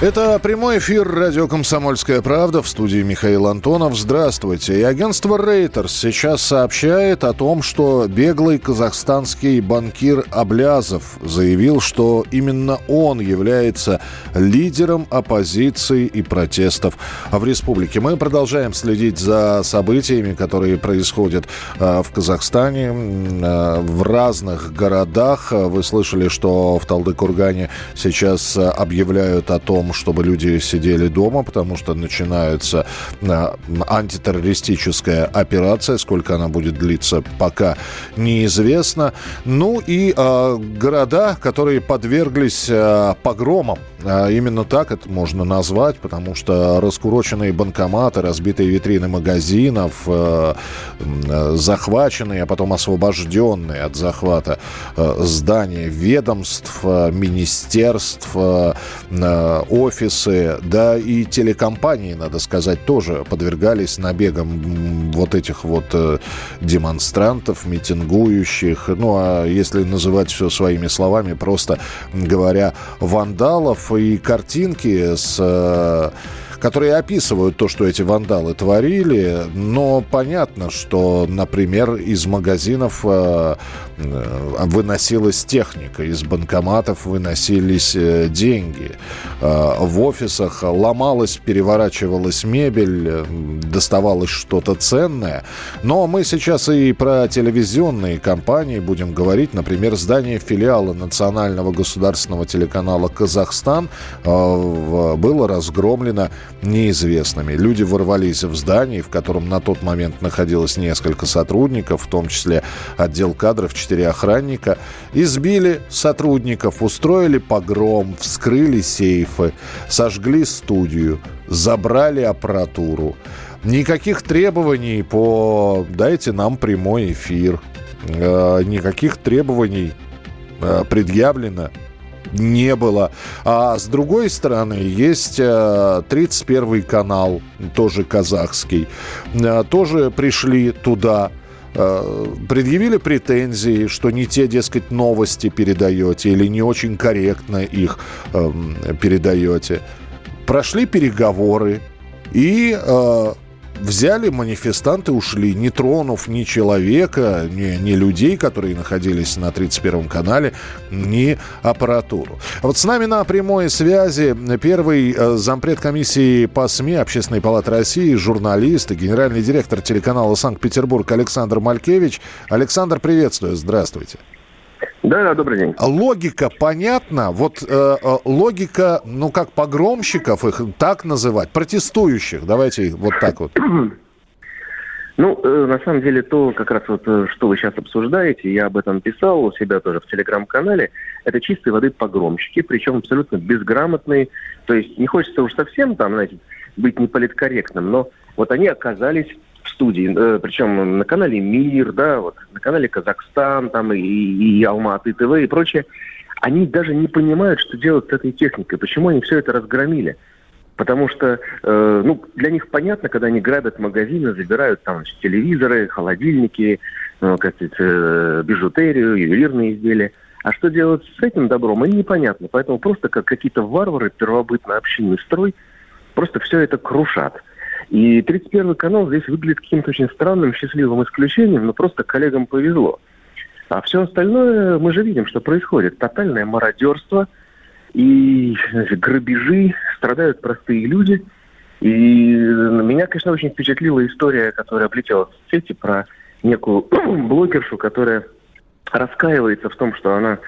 Это прямой эфир радио «Комсомольская правда» в студии Михаил Антонов. Здравствуйте. И агентство Reuters сейчас сообщает о том, что беглый казахстанский банкир Аблязов заявил, что именно он является лидером оппозиции и протестов в республике. Мы продолжаем следить за событиями, которые происходят э, в Казахстане, э, в разных городах. Вы слышали, что в Талдыкургане сейчас объявляют о том, чтобы люди сидели дома, потому что начинается а, антитеррористическая операция. Сколько она будет длиться, пока неизвестно. Ну и э, города, которые подверглись э, погромам. Э, именно так это можно назвать, потому что раскуроченные банкоматы, разбитые витрины магазинов, э, э, захваченные, а потом освобожденные от захвата э, здания ведомств, министерств, офисы, да и телекомпании, надо сказать, тоже подвергались набегам вот этих вот демонстрантов, митингующих, ну а если называть все своими словами, просто говоря, вандалов и картинки с э, которые описывают то, что эти вандалы творили, но понятно, что, например, из магазинов э, э, выносилась техника, из банкоматов выносились э, деньги, в офисах ломалась, переворачивалась мебель, доставалось что-то ценное. Но мы сейчас и про телевизионные компании будем говорить. Например, здание филиала национального государственного телеканала «Казахстан» было разгромлено неизвестными. Люди ворвались в здание, в котором на тот момент находилось несколько сотрудников, в том числе отдел кадров, четыре охранника, избили сотрудников, устроили погром, вскрыли сейфы, сожгли студию, забрали аппаратуру. Никаких требований по «дайте нам прямой эфир», э, никаких требований э, предъявлено не было. А с другой стороны, есть 31 э, канал, тоже казахский. Э, тоже пришли туда э, предъявили претензии, что не те, дескать, новости передаете или не очень корректно их э, передаете. Прошли переговоры и взяли манифестанты, ушли, не тронув ни человека, ни, ни людей, которые находились на 31 канале, ни аппаратуру. Вот с нами на прямой связи первый э, зампред комиссии по СМИ Общественной палаты России, журналист и генеральный директор телеканала «Санкт-Петербург» Александр Малькевич. Александр, приветствую, здравствуйте. Да, да, добрый день. Логика понятна. Вот э, э, логика, ну как погромщиков их так называть, протестующих. Давайте вот так вот. Ну, э, на самом деле, то, как раз вот, э, что вы сейчас обсуждаете, я об этом писал у себя тоже в телеграм-канале, это чистой воды погромщики, причем абсолютно безграмотные. То есть не хочется уж совсем там, знаете, быть неполиткорректным, но вот они оказались студии, э, причем на канале Мир, да, вот на канале Казахстан, там и, и Алматы ТВ и прочее, они даже не понимают, что делать с этой техникой, почему они все это разгромили. Потому что, э, ну, для них понятно, когда они грабят магазины, забирают там телевизоры, холодильники, э, как э, бижутерию, ювелирные изделия. А что делать с этим добром, им непонятно. Поэтому просто как какие-то варвары, первобытно-общинный строй, просто все это крушат. И 31 канал здесь выглядит каким-то очень странным, счастливым исключением, но просто коллегам повезло. А все остальное мы же видим, что происходит. Тотальное мародерство и грабежи, страдают простые люди. И меня, конечно, очень впечатлила история, которая облетела в сети про некую блогершу, которая раскаивается в том, что она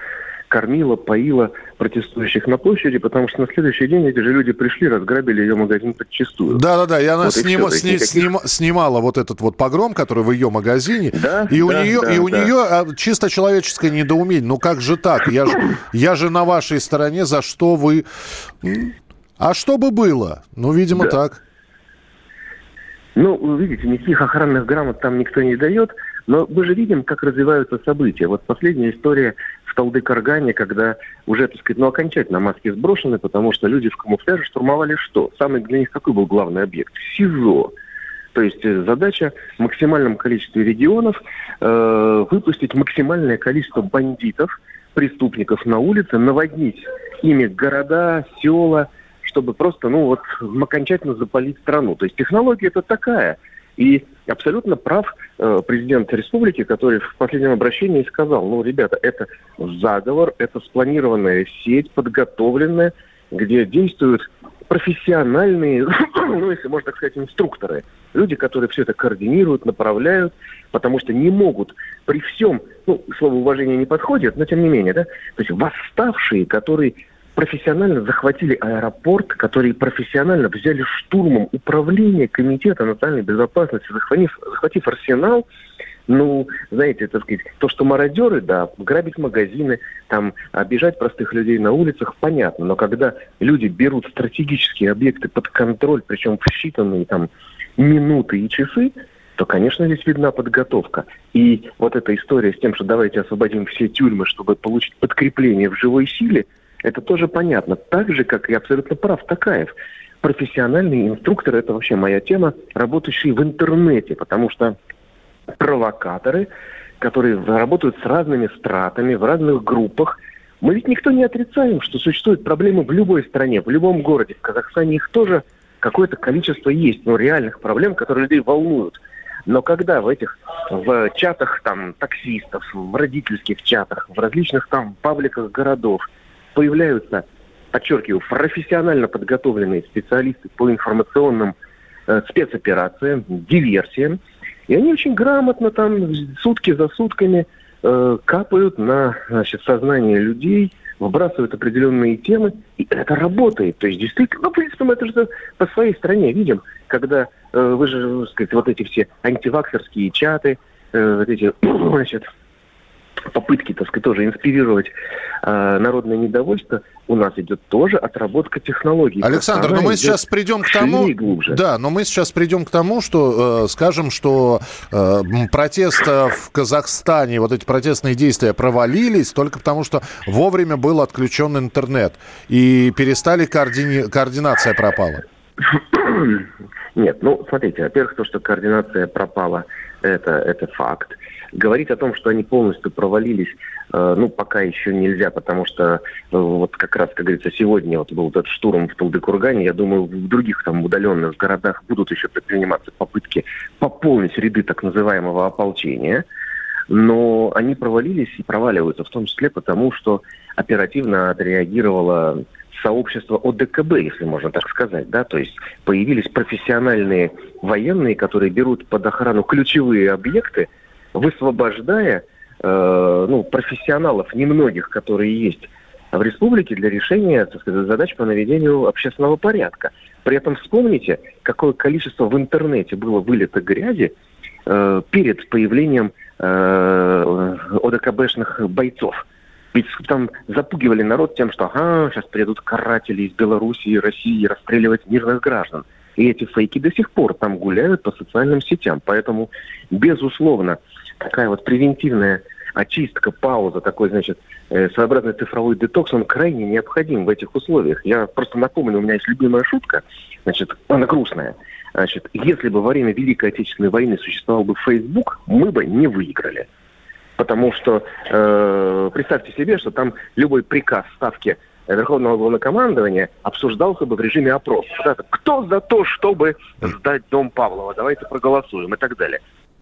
кормила, поила протестующих на площади, потому что на следующий день эти же люди пришли, разграбили ее магазин подчистую. Да-да-да, и она вот сним, и сни, никаких... сним, снимала вот этот вот погром, который в ее магазине, да, и, да, у нее, да, и у да. нее а, чисто человеческое недоумение. Ну как же так? Я же, я же на вашей стороне, за что вы... А что бы было? Ну, видимо, да. так. Ну, вы видите, никаких охранных грамот там никто не дает, но мы же видим, как развиваются события. Вот последняя история в Талды-Каргане, когда уже, так сказать, ну, окончательно маски сброшены, потому что люди в камуфляже штурмовали что? Самый для них какой был главный объект? СИЗО. То есть э, задача в максимальном количестве регионов э, выпустить максимальное количество бандитов, преступников на улице, наводнить ими города, села, чтобы просто, ну вот, окончательно запалить страну. То есть технология это такая. И абсолютно прав э, президент республики, который в последнем обращении сказал, ну, ребята, это заговор, это спланированная сеть, подготовленная, где действуют профессиональные, ну, если можно так сказать, инструкторы. Люди, которые все это координируют, направляют, потому что не могут при всем, ну, слово уважения не подходит, но тем не менее, да, то есть восставшие, которые профессионально захватили аэропорт, которые профессионально взяли штурмом управление Комитета национальной безопасности, захватив, захватив арсенал, ну, знаете, так сказать, то, что мародеры, да, грабить магазины, там, обижать простых людей на улицах, понятно. Но когда люди берут стратегические объекты под контроль, причем в считанные там минуты и часы, то, конечно, здесь видна подготовка. И вот эта история с тем, что давайте освободим все тюрьмы, чтобы получить подкрепление в живой силе, это тоже понятно. Так же, как и абсолютно прав Такаев. Профессиональный инструктор – это вообще моя тема, работающий в интернете, потому что провокаторы, которые работают с разными стратами, в разных группах. Мы ведь никто не отрицаем, что существуют проблемы в любой стране, в любом городе. В Казахстане их тоже какое-то количество есть, но реальных проблем, которые людей волнуют. Но когда в этих, в чатах там таксистов, в родительских чатах, в различных там пабликах городов появляются, подчеркиваю, профессионально подготовленные специалисты по информационным э, спецоперациям, диверсиям, и они очень грамотно там сутки за сутками э, капают на значит, сознание людей, выбрасывают определенные темы, и это работает. То есть действительно, ну, в принципе, мы это же по своей стране видим, когда э, вы же, сказать, вот эти все антиваксерские чаты, э, вот эти, значит, попытки, так сказать, тоже инспирировать э, народное недовольство, у нас идет тоже отработка технологий. Александр, но мы сейчас придем к тому, да, но мы сейчас придем к тому, что э, скажем, что э, протест в Казахстане, вот эти протестные действия провалились только потому, что вовремя был отключен интернет и перестали координи... координация пропала. Нет, ну смотрите, во-первых, то, что координация пропала, это это факт. Говорить о том, что они полностью провалились, э, ну, пока еще нельзя, потому что э, вот как раз, как говорится, сегодня вот был этот штурм в Талдыкургане, я думаю, в других там удаленных городах будут еще предприниматься попытки пополнить ряды так называемого ополчения, но они провалились и проваливаются, в том числе потому, что оперативно отреагировало сообщество ОДКБ, если можно так сказать, да, то есть появились профессиональные военные, которые берут под охрану ключевые объекты, высвобождая э, ну, профессионалов, немногих, которые есть в республике для решения так сказать, задач по наведению общественного порядка. При этом вспомните, какое количество в интернете было вылито грязи э, перед появлением э, ОДКБшных бойцов. Ведь там запугивали народ тем, что ага, сейчас придут каратели из Белоруссии и России расстреливать мирных граждан. И эти фейки до сих пор там гуляют по социальным сетям. Поэтому, безусловно, такая вот превентивная очистка, пауза, такой, значит, э, своеобразный цифровой детокс, он крайне необходим в этих условиях. Я просто напомню, у меня есть любимая шутка, значит, она грустная. Значит, если бы во время Великой Отечественной войны существовал бы Facebook, мы бы не выиграли. Потому что э, представьте себе, что там любой приказ ставки Верховного Главнокомандования обсуждался бы в режиме опроса. Кто за то, чтобы сдать дом Павлова? Давайте проголосуем и так далее.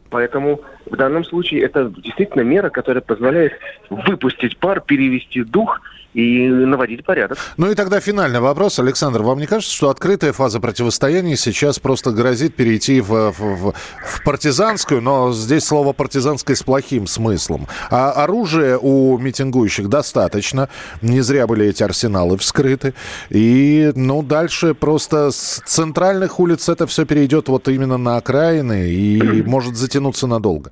Поэтому в данном случае это действительно мера, которая позволяет выпустить пар, перевести дух и наводить порядок. Ну и тогда финальный вопрос. Александр, вам не кажется, что открытая фаза противостояния сейчас просто грозит перейти в, в, в партизанскую, но здесь слово партизанское с плохим смыслом. А оружия у митингующих достаточно. Не зря были эти арсеналы вскрыты. И, ну, дальше просто с центральных улиц это все перейдет вот именно на окраины и может затянуться надолго.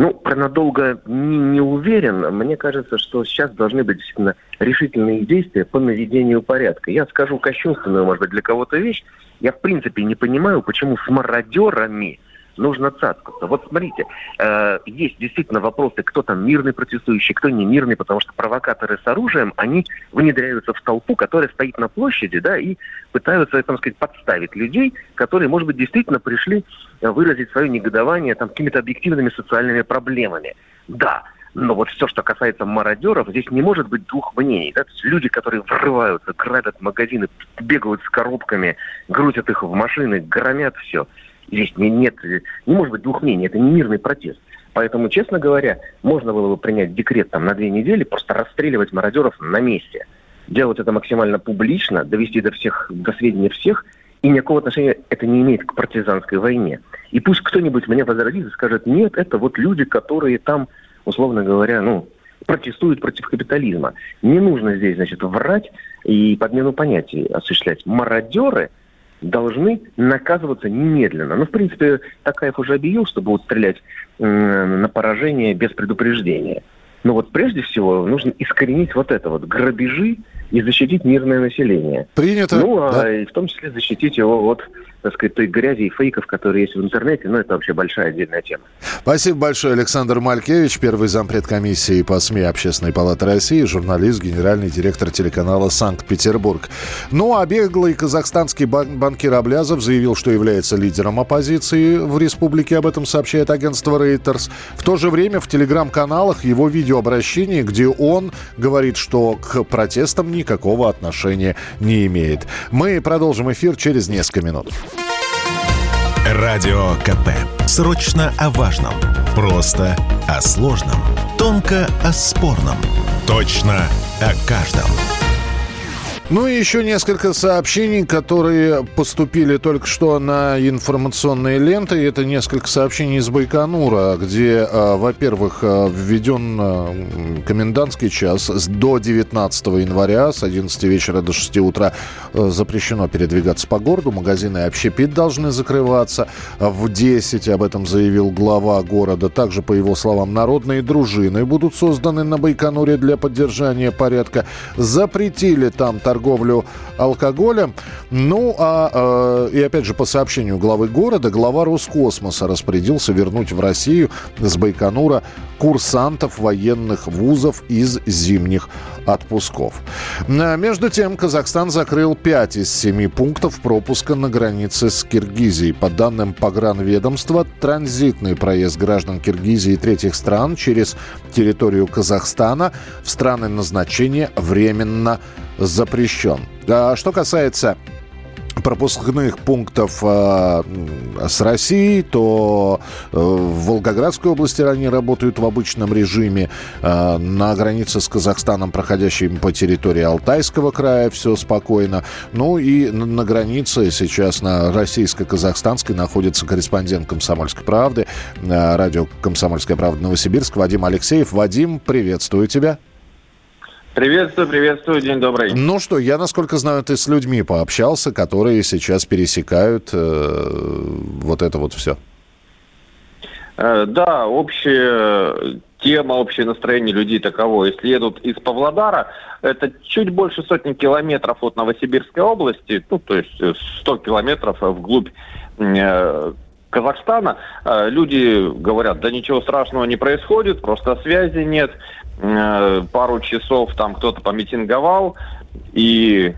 Ну, про надолго не, не уверен. Мне кажется, что сейчас должны быть действительно решительные действия по наведению порядка. Я скажу кощунственную, может быть, для кого-то вещь. Я, в принципе, не понимаю, почему с мародерами нужно цацкаться. Вот смотрите, э, есть действительно вопросы, кто там мирный протестующий, кто не мирный, потому что провокаторы с оружием, они внедряются в толпу, которая стоит на площади, да, и пытаются, так сказать, подставить людей, которые, может быть, действительно пришли выразить свое негодование там какими-то объективными социальными проблемами. Да, но вот все, что касается мародеров, здесь не может быть двух мнений. Да? Люди, которые врываются, грабят магазины, бегают с коробками, грузят их в машины, громят все. Здесь не, нет, не может быть двух мнений. Это не мирный протест. Поэтому, честно говоря, можно было бы принять декрет там на две недели, просто расстреливать мародеров на месте. Делать это максимально публично, довести до всех, до сведения всех, и никакого отношения это не имеет к партизанской войне. И пусть кто-нибудь меня возразит и скажет, нет, это вот люди, которые там условно говоря, ну, протестуют против капитализма. Не нужно здесь, значит, врать и подмену понятий осуществлять. Мародеры должны наказываться немедленно. Ну, в принципе, Такаев уже объявил, что будут стрелять на поражение без предупреждения. Но вот прежде всего нужно искоренить вот это вот грабежи и защитить мирное население. Принято. Ну, а да. и в том числе защитить его от так сказать, той грязи и фейков, которые есть в интернете, но это вообще большая отдельная тема. Спасибо большое, Александр Малькевич, первый зампред комиссии по СМИ Общественной палаты России, журналист, генеральный директор телеканала «Санкт-Петербург». Ну, а беглый казахстанский бан- банкир Аблязов заявил, что является лидером оппозиции в республике, об этом сообщает агентство Reuters. В то же время в телеграм-каналах его видеообращение, где он говорит, что к протестам никакого отношения не имеет. Мы продолжим эфир через несколько минут. Радио КП. Срочно о важном. Просто о сложном. Тонко о спорном. Точно о каждом. Ну и еще несколько сообщений, которые поступили только что на информационные ленты. Это несколько сообщений из Байконура, где, а, во-первых, а, введен а, комендантский час до 19 января с 11 вечера до 6 утра запрещено передвигаться по городу. Магазины и общепит должны закрываться. В 10 об этом заявил глава города. Также, по его словам, народные дружины будут созданы на Байконуре для поддержания порядка. Запретили там торговлю торговлю алкоголем. Ну, а, э, и опять же, по сообщению главы города, глава Роскосмоса распорядился вернуть в Россию с Байконура курсантов военных вузов из зимних отпусков. А между тем, Казахстан закрыл 5 из 7 пунктов пропуска на границе с Киргизией. По данным погранведомства, транзитный проезд граждан Киргизии и третьих стран через территорию Казахстана в страны назначения временно запрещен. А что касается пропускных пунктов э, с Россией, то э, в Волгоградской области они работают в обычном режиме. Э, на границе с Казахстаном, проходящей по территории Алтайского края, все спокойно. Ну и на, на границе сейчас на российско-казахстанской находится корреспондент «Комсомольской правды», э, радио «Комсомольская правда» Новосибирск Вадим Алексеев. Вадим, приветствую тебя. Приветствую, приветствую, день добрый. Ну что, я, насколько знаю, ты с людьми пообщался, которые сейчас пересекают э, вот это вот все. Э, да, общая тема, общее настроение людей таково. Если едут из Павлодара, это чуть больше сотни километров от Новосибирской области, ну, то есть 100 километров вглубь э, Казахстана. Э, люди говорят, да ничего страшного не происходит, просто связи нет. Э, пару часов там кто-то помитинговал, и,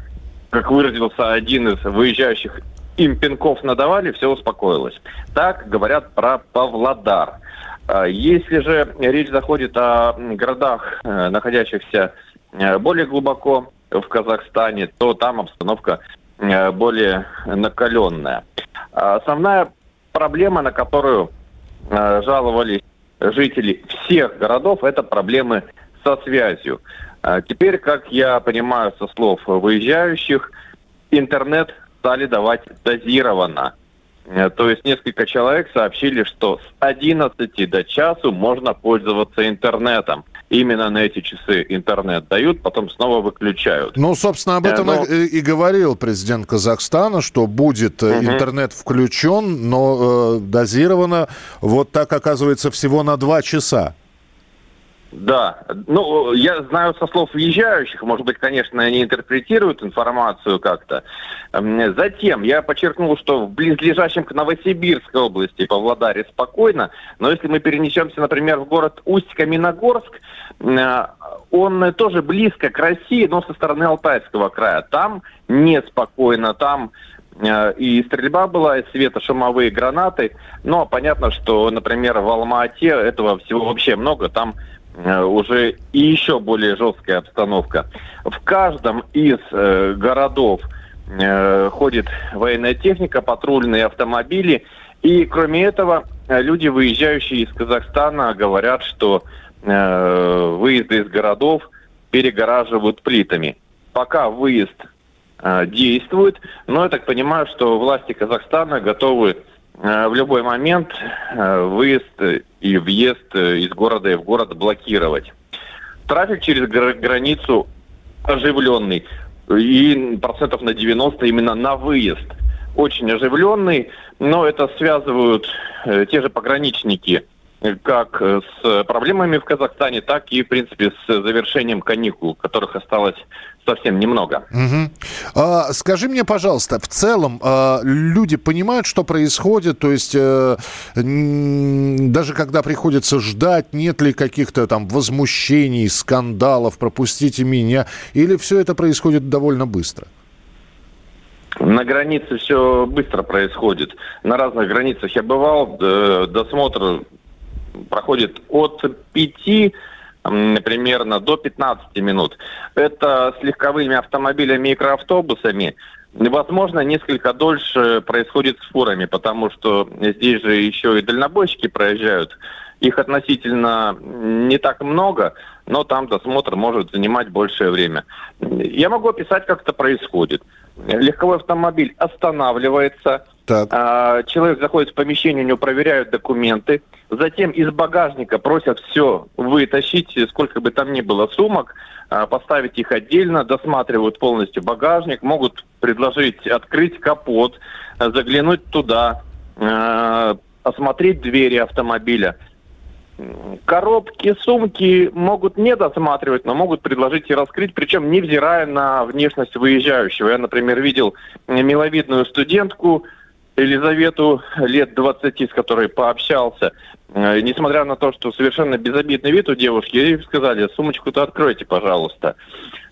как выразился один из выезжающих, им пинков надавали, все успокоилось. Так говорят про Павлодар. Э, если же речь заходит о городах, э, находящихся более глубоко в Казахстане, то там обстановка более накаленная. Основная проблема, на которую жаловались жителей всех городов, это проблемы со связью. А теперь, как я понимаю со слов выезжающих, интернет стали давать дозированно. Э, то есть несколько человек сообщили, что с 11 до часу можно пользоваться интернетом. Именно на эти часы интернет дают, потом снова выключают. Ну, собственно, об этом но... и, и говорил президент Казахстана, что будет угу. интернет включен, но э, дозировано вот так, оказывается, всего на два часа. Да, ну, я знаю со слов въезжающих, может быть, конечно, они интерпретируют информацию как-то. Затем я подчеркнул, что в близлежащем к Новосибирской области, Павлодаре, спокойно, но если мы перенесемся, например, в город Усть-Каменогорск, э, он тоже близко к России, но со стороны Алтайского края. Там неспокойно, там э, и стрельба была, и светошумовые гранаты. Но понятно, что, например, в Алма-Ате этого всего вообще много. Там уже и еще более жесткая обстановка. В каждом из э, городов э, ходит военная техника, патрульные автомобили. И кроме этого, э, люди, выезжающие из Казахстана, говорят, что э, выезды из городов перегораживают плитами. Пока выезд э, действует, но я так понимаю, что власти Казахстана готовы Э, в любой момент э, выезд и въезд э, из города и в город блокировать. Трафик через границу оживленный. И процентов на 90 именно на выезд. Очень оживленный, но это связывают те же пограничники как с проблемами в Казахстане, так и, в принципе, с завершением каникул, которых осталось совсем немного. Угу. А, скажи мне, пожалуйста, в целом а, люди понимают, что происходит, то есть а, даже когда приходится ждать, нет ли каких-то там возмущений, скандалов, пропустите меня, или все это происходит довольно быстро? На границе все быстро происходит. На разных границах я бывал, досмотр проходит от пяти примерно до 15 минут. Это с легковыми автомобилями микроавтобусами. Возможно, несколько дольше происходит с фурами, потому что здесь же еще и дальнобойщики проезжают. Их относительно не так много, но там досмотр может занимать большее время. Я могу описать, как это происходит. Легковой автомобиль останавливается, так. А, человек заходит в помещение, у него проверяют документы. Затем из багажника просят все вытащить, сколько бы там ни было сумок, а, поставить их отдельно, досматривают полностью багажник, могут предложить открыть капот, заглянуть туда, а, осмотреть двери автомобиля. Коробки, сумки могут не досматривать, но могут предложить и раскрыть, причем невзирая на внешность выезжающего. Я, например, видел миловидную студентку, Елизавету лет 20, с которой пообщался, э, несмотря на то, что совершенно безобидный вид у девушки, ей сказали, сумочку-то откройте, пожалуйста.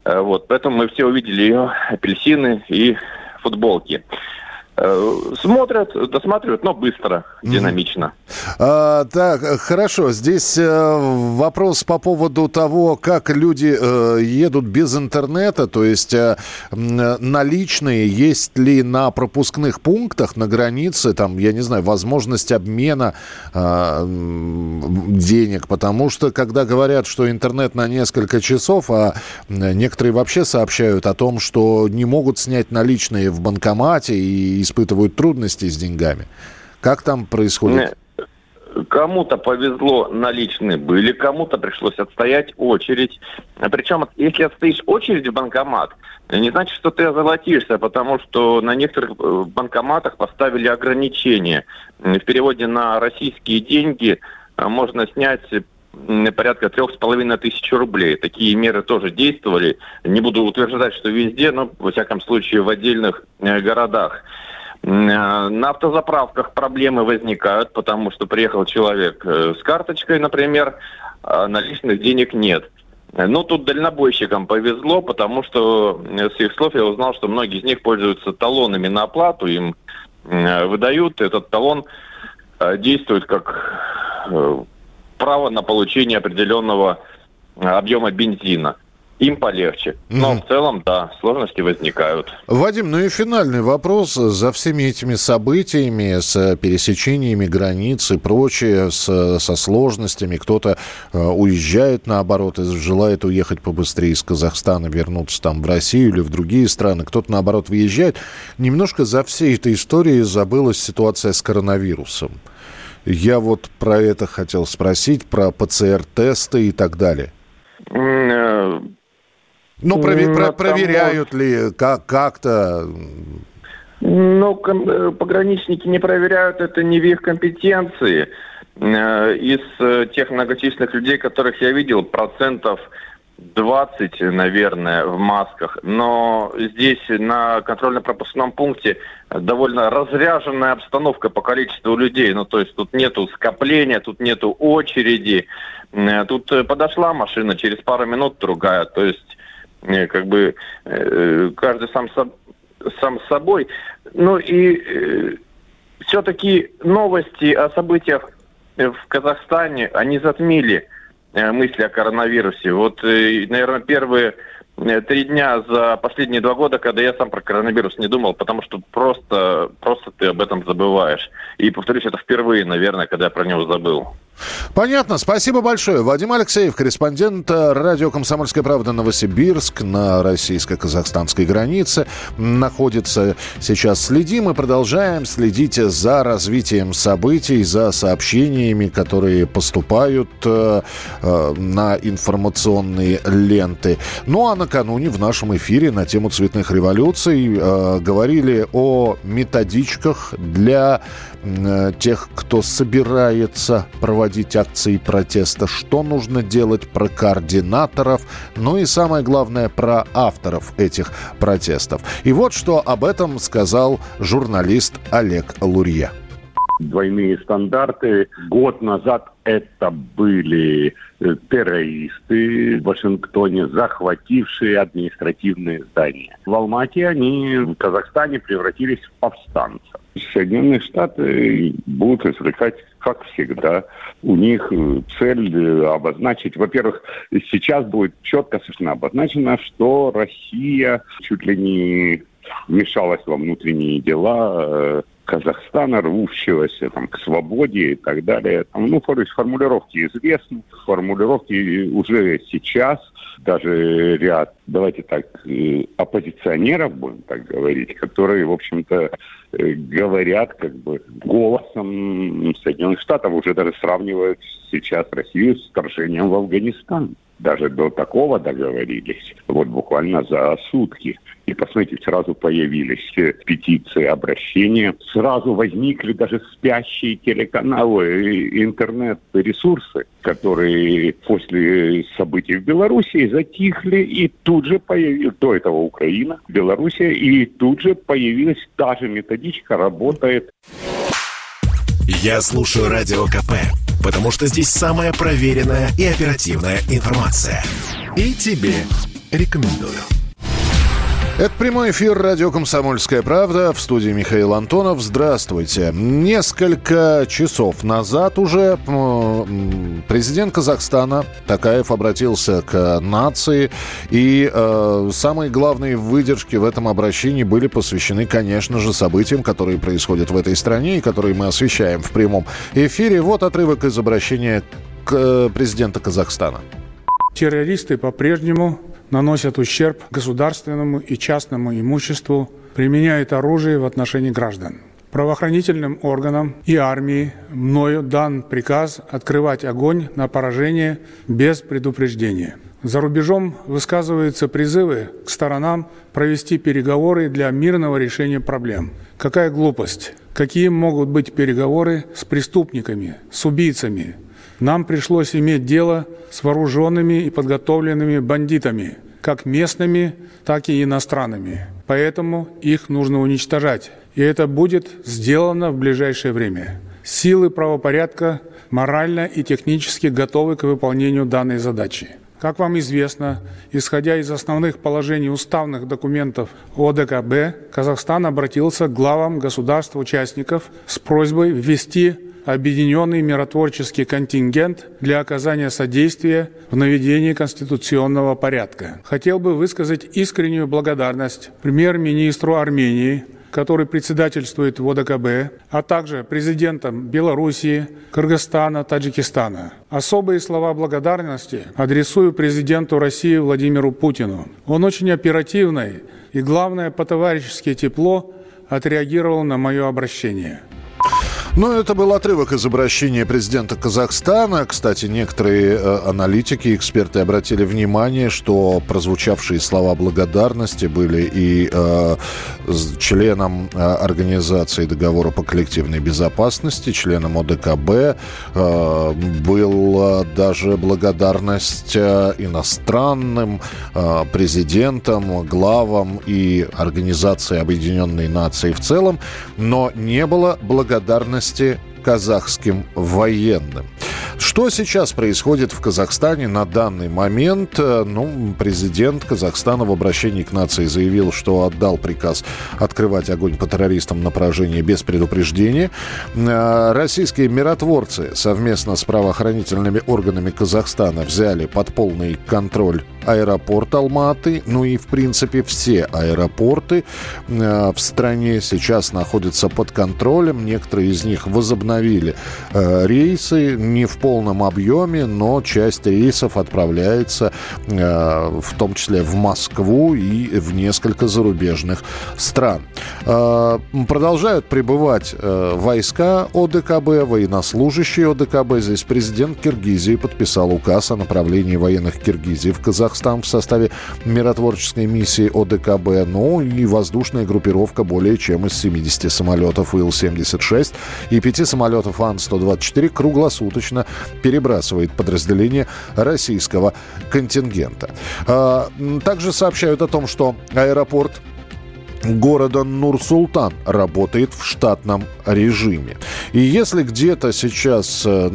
Э, вот, поэтому мы все увидели ее апельсины и футболки. Э, смотрят, досматривают, но быстро, динамично. А, так, хорошо. Здесь э, вопрос по поводу того, как люди э, едут без интернета, то есть э, наличные, есть ли на пропускных пунктах на границе, там, я не знаю, возможность обмена э, денег, потому что когда говорят, что интернет на несколько часов, а некоторые вообще сообщают о том, что не могут снять наличные в банкомате и испытывают трудности с деньгами. Как там происходит? Кому-то повезло, наличные были, кому-то пришлось отстоять очередь. Причем, если отстоишь очередь в банкомат, не значит, что ты озолотишься, потому что на некоторых э, банкоматах поставили ограничения. В переводе на российские деньги э, можно снять порядка трех с половиной тысяч рублей. Такие меры тоже действовали. Не буду утверждать, что везде, но, во всяком случае, в отдельных э, городах. Э, на автозаправках проблемы возникают, потому что приехал человек э, с карточкой, например, а наличных денег нет. Ну, тут дальнобойщикам повезло, потому что с их слов я узнал, что многие из них пользуются талонами на оплату, им выдают, этот талон действует как право на получение определенного объема бензина им полегче. Но mm в целом, да, сложности возникают. Вадим, ну и финальный вопрос. За всеми этими событиями, с пересечениями границ и прочее, с, со сложностями, кто-то э, уезжает, наоборот, и желает уехать побыстрее из Казахстана, вернуться там в Россию или в другие страны, кто-то, наоборот, выезжает. Немножко за всей этой историей забылась ситуация с коронавирусом. Я вот про это хотел спросить, про ПЦР-тесты и так далее. Э, ну, прове- про- проверяют ли как- как-то? Ну, э, пограничники не проверяют, это не в их компетенции. Э, из э, тех многочисленных людей, которых я видел, процентов 20, наверное, в масках. Но здесь на контрольно-пропускном пункте довольно разряженная обстановка по количеству людей. Ну, то есть тут нету скопления, тут нету очереди. Тут подошла машина, через пару минут другая. То есть как бы каждый сам, сам с собой. Ну и все-таки новости о событиях в Казахстане, они затмили э, мысли о коронавирусе. Вот, э, наверное, первые э, три дня за последние два года, когда я сам про коронавирус не думал, потому что просто, просто ты об этом забываешь. И, повторюсь, это впервые, наверное, когда я про него забыл. Понятно. Спасибо большое. Вадим Алексеев, корреспондент радио «Комсомольская правда» Новосибирск на российско-казахстанской границе. Находится сейчас. Следим и продолжаем следить за развитием событий, за сообщениями, которые поступают э, э, на информационные ленты. Ну а накануне в нашем эфире на тему цветных революций э, говорили о методичках для Э, тех, кто собирается проводить акции протеста, что нужно делать про координаторов, ну и самое главное про авторов этих протестов. И вот что об этом сказал журналист Олег Лурье двойные стандарты. Год назад это были э, террористы в Вашингтоне, захватившие административные здания. В Алмате они в Казахстане превратились в повстанцев. Соединенные Штаты будут извлекать, как всегда. У них э, цель э, обозначить, во-первых, сейчас будет четко совершенно обозначено, что Россия чуть ли не вмешалась во внутренние дела Казахстана, рвущегося там, к свободе и так далее. Там, ну, формулировки известны, формулировки уже сейчас, даже ряд, давайте так, э, оппозиционеров, будем так говорить, которые, в общем-то, э, говорят как бы голосом Соединенных Штатов, уже даже сравнивают сейчас Россию с вторжением в Афганистан. Даже до такого договорились, вот буквально за сутки. И, посмотрите, сразу появились петиции, обращения. Сразу возникли даже спящие телеканалы, интернет-ресурсы, которые после событий в Беларуси затихли. И тут же появилась, до этого Украина, Белоруссия, и тут же появилась та же методичка, работает. Я слушаю Радио КП, потому что здесь самая проверенная и оперативная информация. И тебе рекомендую. Это прямой эфир радио «Комсомольская правда». В студии Михаил Антонов. Здравствуйте. Несколько часов назад уже президент Казахстана Такаев обратился к нации. И э, самые главные выдержки в этом обращении были посвящены, конечно же, событиям, которые происходят в этой стране и которые мы освещаем в прямом эфире. Вот отрывок из обращения к э, президента Казахстана. Террористы по-прежнему наносят ущерб государственному и частному имуществу, применяют оружие в отношении граждан. Правоохранительным органам и армии мною дан приказ открывать огонь на поражение без предупреждения. За рубежом высказываются призывы к сторонам провести переговоры для мирного решения проблем. Какая глупость! Какие могут быть переговоры с преступниками, с убийцами, нам пришлось иметь дело с вооруженными и подготовленными бандитами, как местными, так и иностранными. Поэтому их нужно уничтожать. И это будет сделано в ближайшее время. Силы правопорядка морально и технически готовы к выполнению данной задачи. Как вам известно, исходя из основных положений уставных документов ОДКБ, Казахстан обратился к главам государств-участников с просьбой ввести объединенный миротворческий контингент для оказания содействия в наведении конституционного порядка. Хотел бы высказать искреннюю благодарность премьер-министру Армении, который председательствует в ОДКБ, а также президентам Белоруссии, Кыргызстана, Таджикистана. Особые слова благодарности адресую президенту России Владимиру Путину. Он очень оперативный и, главное, по-товарищески тепло отреагировал на мое обращение. Ну, это был отрывок из обращения президента Казахстана. Кстати, некоторые э, аналитики, эксперты обратили внимание, что прозвучавшие слова благодарности были и э, членам э, Организации договора по коллективной безопасности, членам ОДКБ. Э, была даже благодарность э, иностранным э, президентам, главам и Организации Объединенной Нации в целом, но не было благодарности части казахским военным. Что сейчас происходит в Казахстане на данный момент? Э, ну, президент Казахстана в обращении к нации заявил, что отдал приказ открывать огонь по террористам на поражение без предупреждения. Э, российские миротворцы совместно с правоохранительными органами Казахстана взяли под полный контроль аэропорт Алматы, ну и, в принципе, все аэропорты э, в стране сейчас находятся под контролем. Некоторые из них возобновили рейсы не в полном полном объеме, но часть рейсов отправляется э, в том числе в Москву и в несколько зарубежных стран. Э, продолжают прибывать э, войска ОДКБ, военнослужащие ОДКБ. Здесь президент Киргизии подписал указ о направлении военных Киргизии в Казахстан в составе миротворческой миссии ОДКБ. Ну и воздушная группировка более чем из 70 самолетов Ил-76 и 5 самолетов Ан-124 круглосуточно перебрасывает подразделения российского контингента. А, также сообщают о том, что аэропорт города Нур-Султан работает в штатном режиме. И если где-то сейчас э,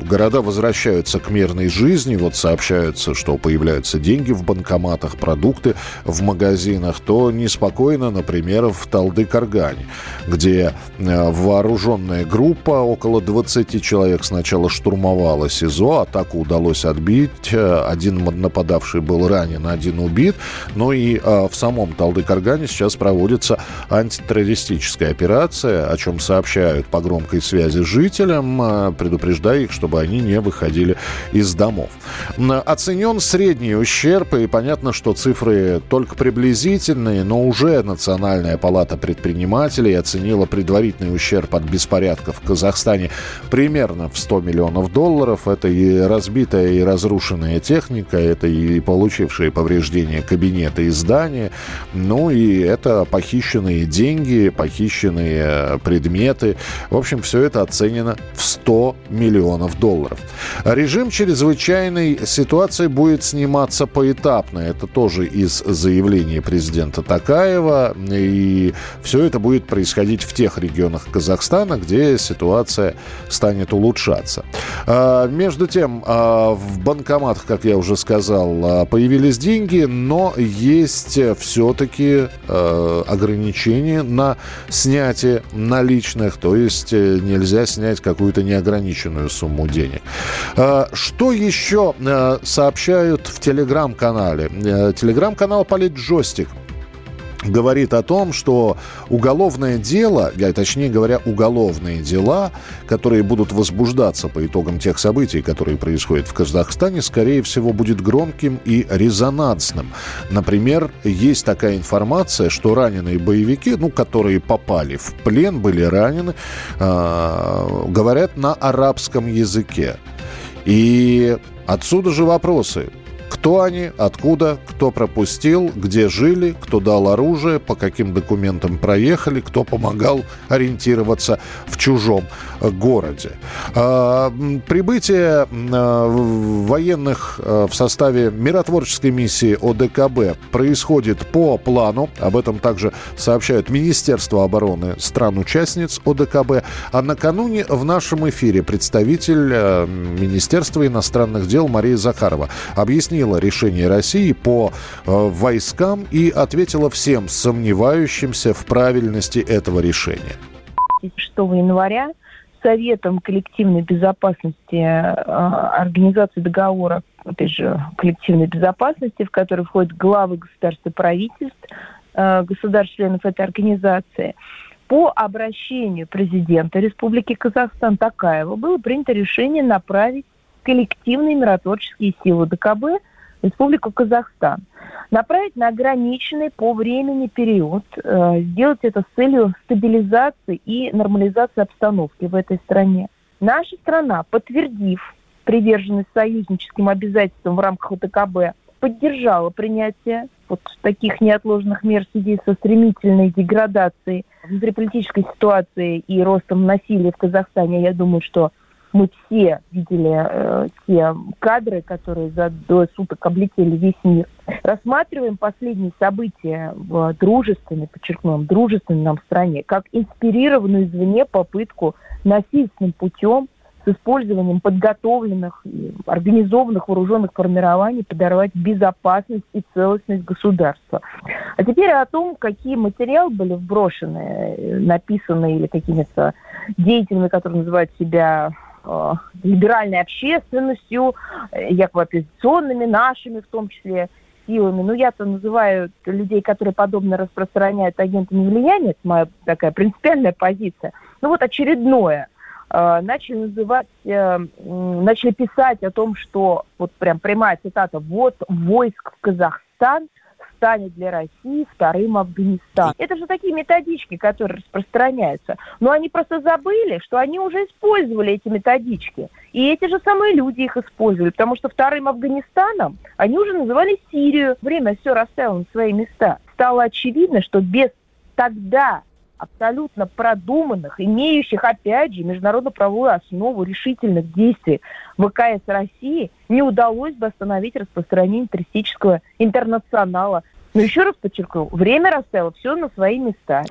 города возвращаются к мирной жизни, вот сообщаются, что появляются деньги в банкоматах, продукты в магазинах, то неспокойно, например, в Талды-Каргане, где э, вооруженная группа, около 20 человек сначала штурмовала СИЗО, атаку удалось отбить, э, один нападавший был ранен, один убит, но и в самом Талды-Каргане сейчас проводится антитеррористическая операция, о чем сообщают по громкой связи жителям, э, предупреждая их, чтобы они не выходили из домов. Оценен средний ущерб, и понятно, что цифры только приблизительные, но уже Национальная палата предпринимателей оценила предварительный ущерб от беспорядков в Казахстане примерно в 100 миллионов долларов. Это и разбитая и разрушенная техника, это и получившие повреждения кабинеты и здания, ну и это похищенные деньги, похищенные предметы. В общем, все это оценено в 100 миллионов долларов. Режим чрезвычайной ситуации будет сниматься поэтапно. Это тоже из заявления президента Такаева. И все это будет происходить в тех регионах Казахстана, где ситуация станет улучшаться. А, между тем, а, в банкоматах, как я уже сказал, а, появились деньги, но есть все-таки Э, ограничения на снятие наличных, то есть э, нельзя снять какую-то неограниченную сумму денег. Э, что еще сообщают в телеграм-канале? Телеграм-канал «Политджойстик» говорит о том, что уголовное дело, а точнее говоря, уголовные дела, которые будут возбуждаться по итогам тех событий, которые происходят в Казахстане, скорее всего, будет громким и резонансным. Например, есть такая информация, что раненые боевики, ну, которые попали в плен, были ранены, э, говорят на арабском языке. И отсюда же вопросы. Кто они, откуда, кто пропустил, где жили, кто дал оружие, по каким документам проехали, кто помогал ориентироваться в чужом э, городе. А, прибытие а, военных а, в составе миротворческой миссии ОДКБ происходит по плану. Об этом также сообщают Министерство обороны стран-участниц ОДКБ. А накануне в нашем эфире представитель Министерства иностранных дел Мария Захарова объяснил, оценила решение России по э, войскам и ответила всем сомневающимся в правильности этого решения. 6 января Советом коллективной безопасности э, Организации договора опять же, коллективной безопасности, в который входят главы государств и правительств, э, государств-членов этой организации, по обращению президента Республики Казахстан Такаева было принято решение направить коллективные миротворческие силы ДКБ Республику Казахстан, направить на ограниченный по времени период, э, сделать это с целью стабилизации и нормализации обстановки в этой стране. Наша страна, подтвердив приверженность союзническим обязательствам в рамках ОТКБ, поддержала принятие вот таких неотложных мер в связи со стремительной деградацией внутриполитической ситуации и ростом насилия в Казахстане. Я думаю, что мы все видели э, те кадры, которые за двое суток облетели весь мир. Рассматриваем последние события в дружественной, подчеркнем, дружественной нам стране, как инспирированную извне попытку насильственным путем с использованием подготовленных и организованных вооруженных формирований подорвать безопасность и целостность государства. А теперь о том, какие материалы были вброшены, э, написаны или какими-то деятелями, которые называют себя либеральной общественностью, э, якобы оппозиционными, нашими в том числе силами. Ну, я-то называю людей, которые подобно распространяют агентами влияния, это моя такая принципиальная позиция. Ну, вот очередное э, – начали называть, э, начали писать о том, что, вот прям прямая цитата, вот войск в Казахстан станет для России вторым Афганистаном. Это же такие методички, которые распространяются. Но они просто забыли, что они уже использовали эти методички. И эти же самые люди их использовали, потому что вторым Афганистаном они уже называли Сирию. Время все расставило на свои места. Стало очевидно, что без тогда абсолютно продуманных, имеющих, опять же, международно-правовую основу решительных действий ВКС России, не удалось бы остановить распространение террористического интернационала. Но еще раз подчеркну, время расставило все на свои места.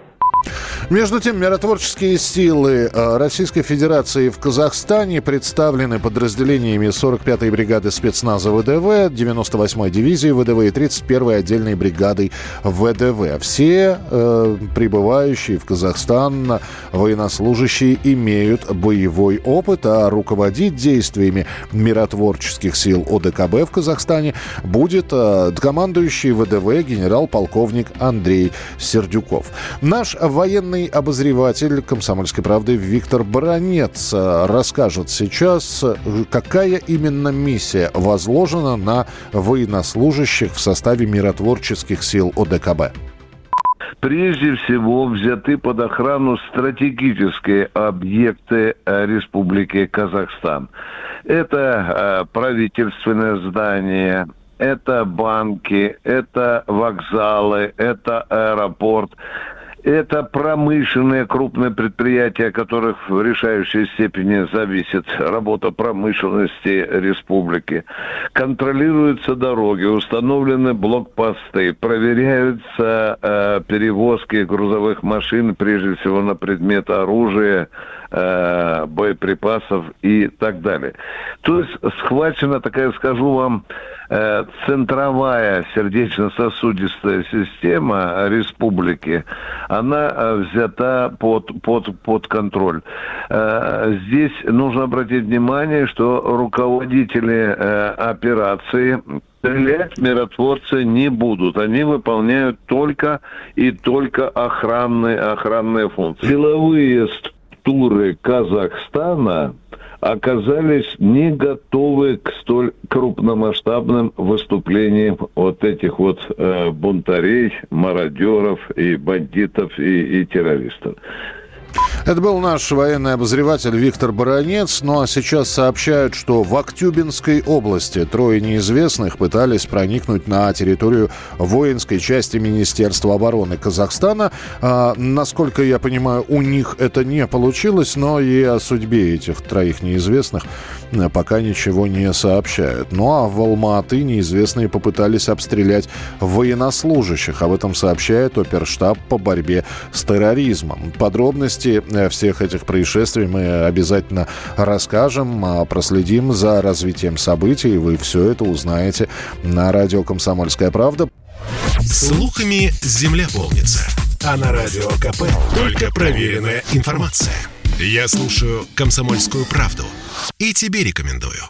Между тем, миротворческие силы э, Российской Федерации в Казахстане представлены подразделениями 45-й бригады спецназа ВДВ, 98-й дивизии ВДВ и 31-й отдельной бригадой ВДВ. Все э, прибывающие в Казахстан военнослужащие имеют боевой опыт, а руководить действиями миротворческих сил ОДКБ в Казахстане будет э, командующий ВДВ генерал-полковник Андрей Сердюков. Наш военный Главный обозреватель «Комсомольской правды» Виктор Баранец э, расскажет сейчас, какая именно миссия возложена на военнослужащих в составе миротворческих сил ОДКБ прежде всего взяты под охрану стратегические объекты э, Республики Казахстан. Это э, правительственное здание, это банки, это вокзалы, это аэропорт, это промышленные крупные предприятия, которых в решающей степени зависит работа промышленности республики. Контролируются дороги, установлены блокпосты, проверяются э, перевозки грузовых машин, прежде всего на предмет оружия, э, боеприпасов и так далее. То есть схвачена такая, скажу вам, э, центровая сердечно-сосудистая система республики, она э, взята под, под, под контроль. Э, здесь нужно обратить внимание, что руководители операции стрелять миротворцы не будут. Они выполняют только и только охранные, охранные функции. Силовые структуры Казахстана оказались не готовы к столь крупномасштабным выступлениям вот этих вот э, бунтарей, мародеров и бандитов и, и террористов. Это был наш военный обозреватель Виктор Баранец. Ну а сейчас сообщают, что в Актюбинской области трое неизвестных пытались проникнуть на территорию воинской части Министерства обороны Казахстана. А, насколько я понимаю, у них это не получилось, но и о судьбе этих троих неизвестных э, пока ничего не сообщают. Ну а в Алматы неизвестные попытались обстрелять военнослужащих. Об этом сообщает оперштаб по борьбе с терроризмом. Подробности всех этих происшествий мы обязательно расскажем, а, проследим за развитием событий. И вы все это узнаете на радио «Комсомольская правда». Слухами земля полнится. А на радио КП только проверенная информация. Я слушаю «Комсомольскую правду» и тебе рекомендую.